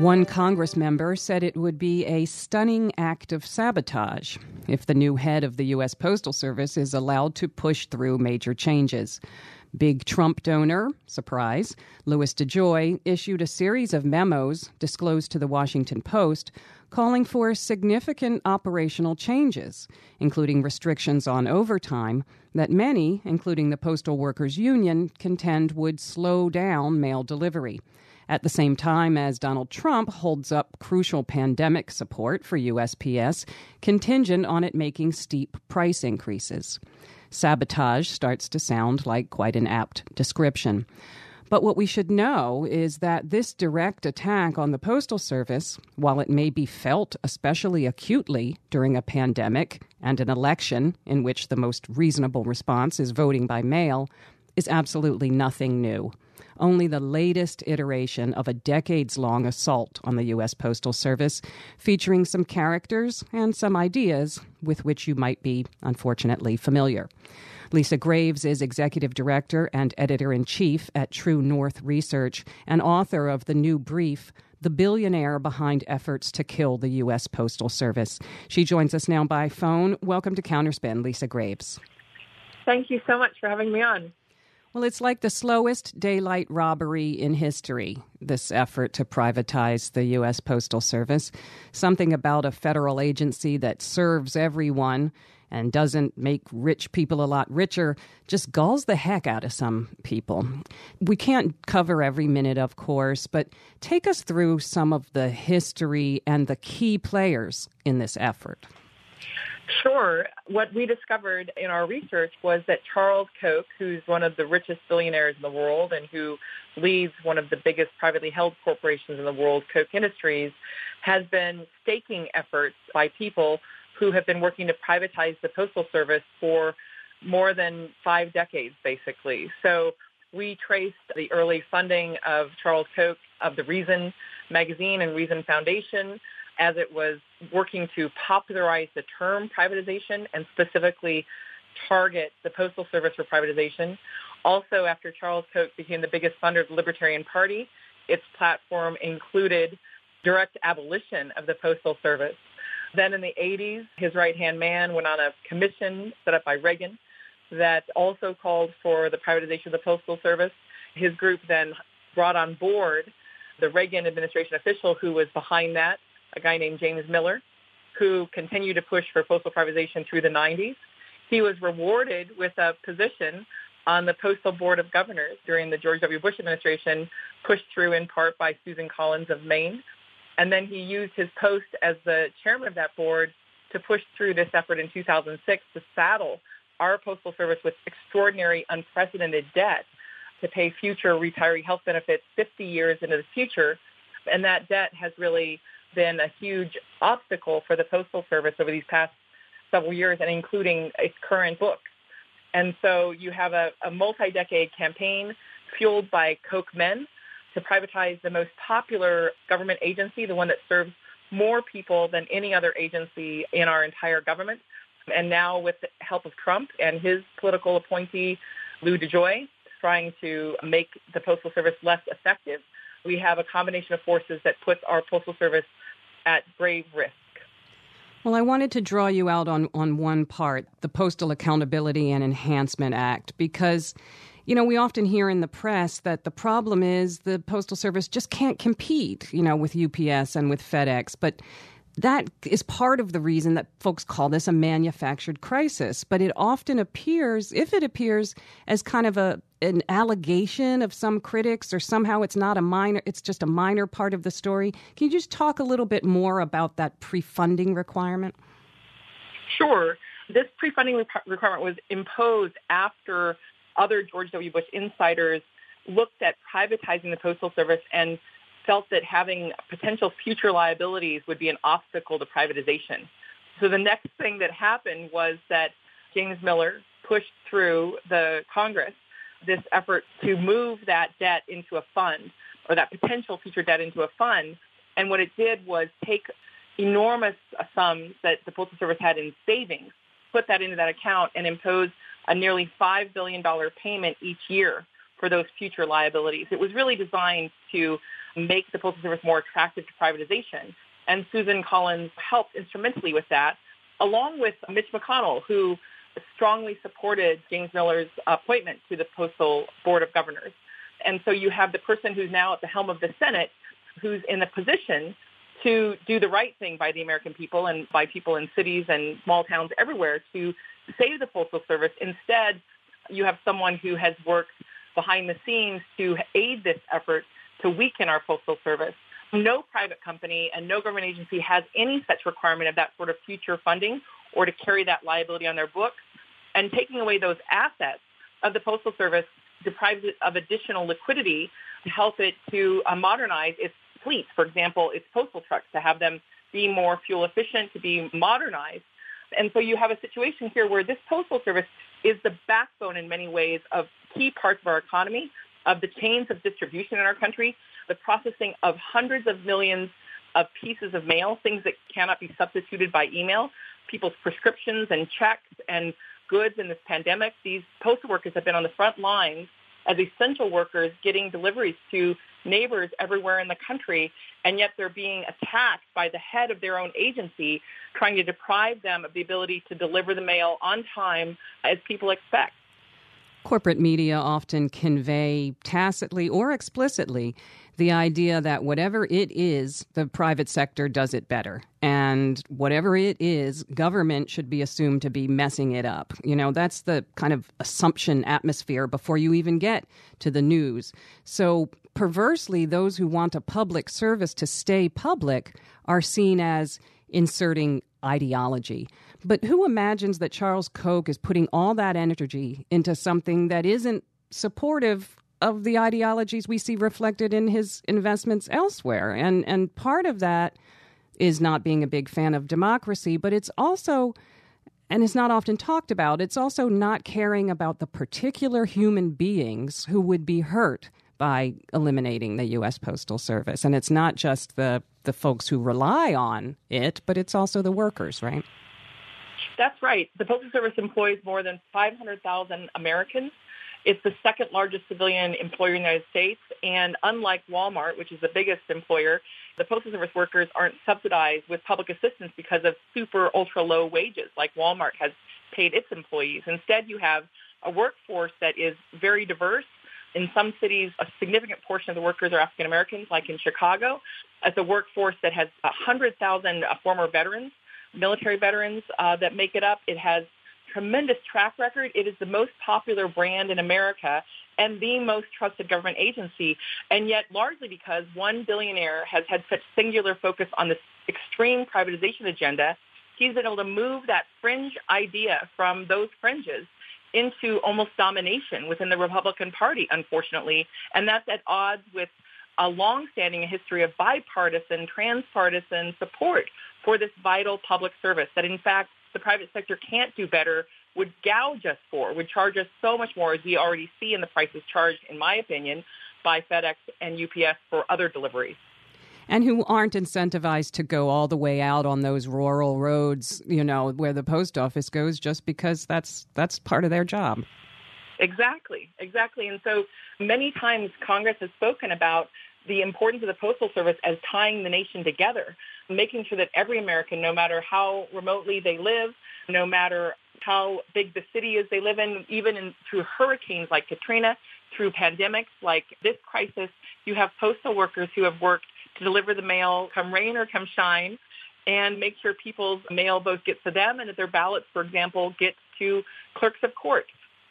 One Congress member said it would be a stunning act of sabotage if the new head of the U.S. Postal Service is allowed to push through major changes. Big Trump donor, surprise, Louis DeJoy issued a series of memos disclosed to the Washington Post calling for significant operational changes, including restrictions on overtime that many, including the Postal Workers Union, contend would slow down mail delivery at the same time as Donald Trump holds up crucial pandemic support for USPS, contingent on it making steep price increases. Sabotage starts to sound like quite an apt description. But what we should know is that this direct attack on the Postal Service, while it may be felt especially acutely during a pandemic and an election in which the most reasonable response is voting by mail, is absolutely nothing new only the latest iteration of a decades long assault on the U.S. Postal Service, featuring some characters and some ideas with which you might be, unfortunately, familiar. Lisa Graves is executive director and editor in chief at True North Research and author of the new brief, The Billionaire Behind Efforts to Kill the U.S. Postal Service. She joins us now by phone. Welcome to Counterspin, Lisa Graves. Thank you so much for having me on. Well, it's like the slowest daylight robbery in history, this effort to privatize the U.S. Postal Service. Something about a federal agency that serves everyone and doesn't make rich people a lot richer just galls the heck out of some people. We can't cover every minute, of course, but take us through some of the history and the key players in this effort. Sure. What we discovered in our research was that Charles Koch, who's one of the richest billionaires in the world and who leads one of the biggest privately held corporations in the world, Koch Industries, has been staking efforts by people who have been working to privatize the Postal Service for more than five decades, basically. So we traced the early funding of Charles Koch of the Reason magazine and Reason Foundation as it was working to popularize the term privatization and specifically target the Postal Service for privatization. Also, after Charles Koch became the biggest funder of the Libertarian Party, its platform included direct abolition of the Postal Service. Then in the 80s, his right-hand man went on a commission set up by Reagan that also called for the privatization of the Postal Service. His group then brought on board the Reagan administration official who was behind that a guy named James Miller, who continued to push for postal privatization through the 90s. He was rewarded with a position on the Postal Board of Governors during the George W. Bush administration, pushed through in part by Susan Collins of Maine. And then he used his post as the chairman of that board to push through this effort in 2006 to saddle our Postal Service with extraordinary, unprecedented debt to pay future retiree health benefits 50 years into the future. And that debt has really been a huge obstacle for the Postal Service over these past several years and including its current book. And so you have a, a multi-decade campaign fueled by Koch men to privatize the most popular government agency, the one that serves more people than any other agency in our entire government. And now with the help of Trump and his political appointee, Lou DeJoy, trying to make the Postal Service less effective, we have a combination of forces that puts our Postal Service at grave risk. Well, I wanted to draw you out on, on one part, the Postal Accountability and Enhancement Act, because, you know, we often hear in the press that the problem is the Postal Service just can't compete, you know, with UPS and with FedEx. But that is part of the reason that folks call this a manufactured crisis. But it often appears, if it appears, as kind of a an allegation of some critics, or somehow it's not a minor, it's just a minor part of the story. Can you just talk a little bit more about that pre-funding requirement? Sure. This pre-funding requirement was imposed after other George W. Bush insiders looked at privatizing the Postal Service and felt that having potential future liabilities would be an obstacle to privatization. So the next thing that happened was that James Miller pushed through the Congress this effort to move that debt into a fund or that potential future debt into a fund. And what it did was take enormous sums that the Postal Service had in savings, put that into that account and impose a nearly $5 billion payment each year for those future liabilities. It was really designed to make the Postal Service more attractive to privatization. And Susan Collins helped instrumentally with that, along with Mitch McConnell, who strongly supported James Miller's appointment to the Postal Board of Governors. And so you have the person who's now at the helm of the Senate who's in a position to do the right thing by the American people and by people in cities and small towns everywhere to save the Postal Service. Instead, you have someone who has worked behind the scenes to aid this effort to weaken our Postal Service. No private company and no government agency has any such requirement of that sort of future funding or to carry that liability on their books. And taking away those assets of the Postal Service deprives it of additional liquidity to help it to uh, modernize its fleets, for example, its postal trucks, to have them be more fuel efficient, to be modernized. And so you have a situation here where this postal service is the backbone in many ways of key parts of our economy, of the chains of distribution in our country, the processing of hundreds of millions of pieces of mail, things that cannot be substituted by email, people's prescriptions and checks and goods in this pandemic. These postal workers have been on the front lines as essential workers getting deliveries to neighbors everywhere in the country, and yet they're being attacked by the head of their own agency, trying to deprive them of the ability to deliver the mail on time as people expect. Corporate media often convey tacitly or explicitly the idea that whatever it is, the private sector does it better. And whatever it is, government should be assumed to be messing it up. You know, that's the kind of assumption atmosphere before you even get to the news. So perversely, those who want a public service to stay public are seen as inserting ideology. But who imagines that Charles Koch is putting all that energy into something that isn't supportive of the ideologies we see reflected in his investments elsewhere. And and part of that is not being a big fan of democracy, but it's also and it's not often talked about. It's also not caring about the particular human beings who would be hurt by eliminating the US Postal Service. And it's not just the the folks who rely on it, but it's also the workers, right? That's right. The Postal Service employs more than 500,000 Americans it's the second largest civilian employer in the United States, and unlike Walmart, which is the biggest employer, the Postal Service workers aren't subsidized with public assistance because of super ultra low wages like Walmart has paid its employees. Instead, you have a workforce that is very diverse. In some cities, a significant portion of the workers are African Americans, like in Chicago. It's a workforce that has 100,000 uh, former veterans, military veterans uh, that make it up. It has tremendous track record. It is the most popular brand in America and the most trusted government agency. And yet, largely because one billionaire has had such singular focus on this extreme privatization agenda, he's been able to move that fringe idea from those fringes into almost domination within the Republican Party, unfortunately. And that's at odds with a long-standing history of bipartisan, transpartisan support for this vital public service that, in fact, the private sector can't do better would gouge us for, would charge us so much more, as we already see in the prices charged, in my opinion, by FedEx and UPS for other deliveries. And who aren't incentivized to go all the way out on those rural roads, you know, where the post office goes, just because that's that's part of their job. Exactly, exactly. And so many times Congress has spoken about the importance of the Postal Service as tying the nation together, making sure that every American, no matter how remotely they live, no matter how big the city is they live in, even in, through hurricanes like Katrina, through pandemics like this crisis, you have postal workers who have worked deliver the mail come rain or come shine and make sure people's mail both gets to them and that their ballots, for example, gets to clerks of court.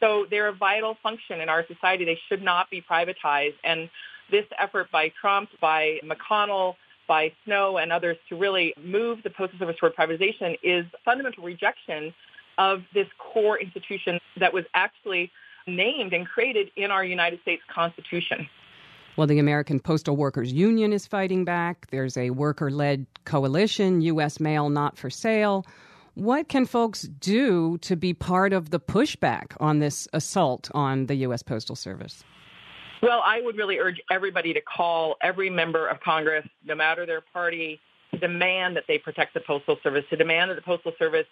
So they're a vital function in our society. They should not be privatized. And this effort by Trump, by McConnell, by Snow and others to really move the Postal Service toward privatization is fundamental rejection of this core institution that was actually named and created in our United States Constitution. Well, the American Postal Workers Union is fighting back. There's a worker led coalition, U.S. Mail Not for Sale. What can folks do to be part of the pushback on this assault on the U.S. Postal Service? Well, I would really urge everybody to call every member of Congress, no matter their party, to demand that they protect the Postal Service, to demand that the Postal Service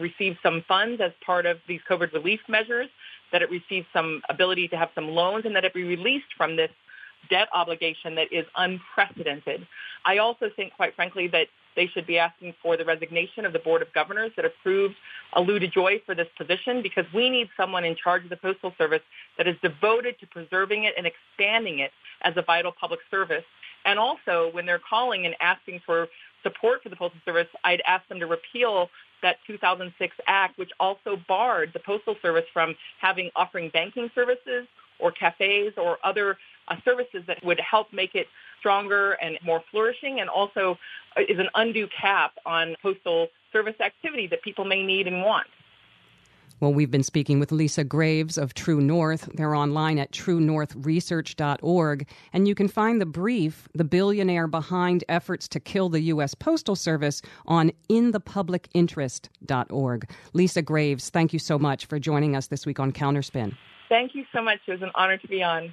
receive some funds as part of these COVID relief measures, that it received some ability to have some loans, and that it be released from this debt obligation that is unprecedented. I also think, quite frankly, that they should be asking for the resignation of the Board of Governors that approved Lou DeJoy for this position because we need someone in charge of the Postal Service that is devoted to preserving it and expanding it as a vital public service. And also, when they're calling and asking for support for the Postal Service, I'd ask them to repeal that 2006 Act, which also barred the Postal Service from having offering banking services or cafes or other uh, services that would help make it stronger and more flourishing and also uh, is an undue cap on postal service activity that people may need and want. Well, we've been speaking with Lisa Graves of True North. They're online at truenorthresearch.org, and you can find the brief, The Billionaire Behind Efforts to Kill the U.S. Postal Service, on inthepublicinterest.org. Lisa Graves, thank you so much for joining us this week on Counterspin. Thank you so much. It was an honor to be on.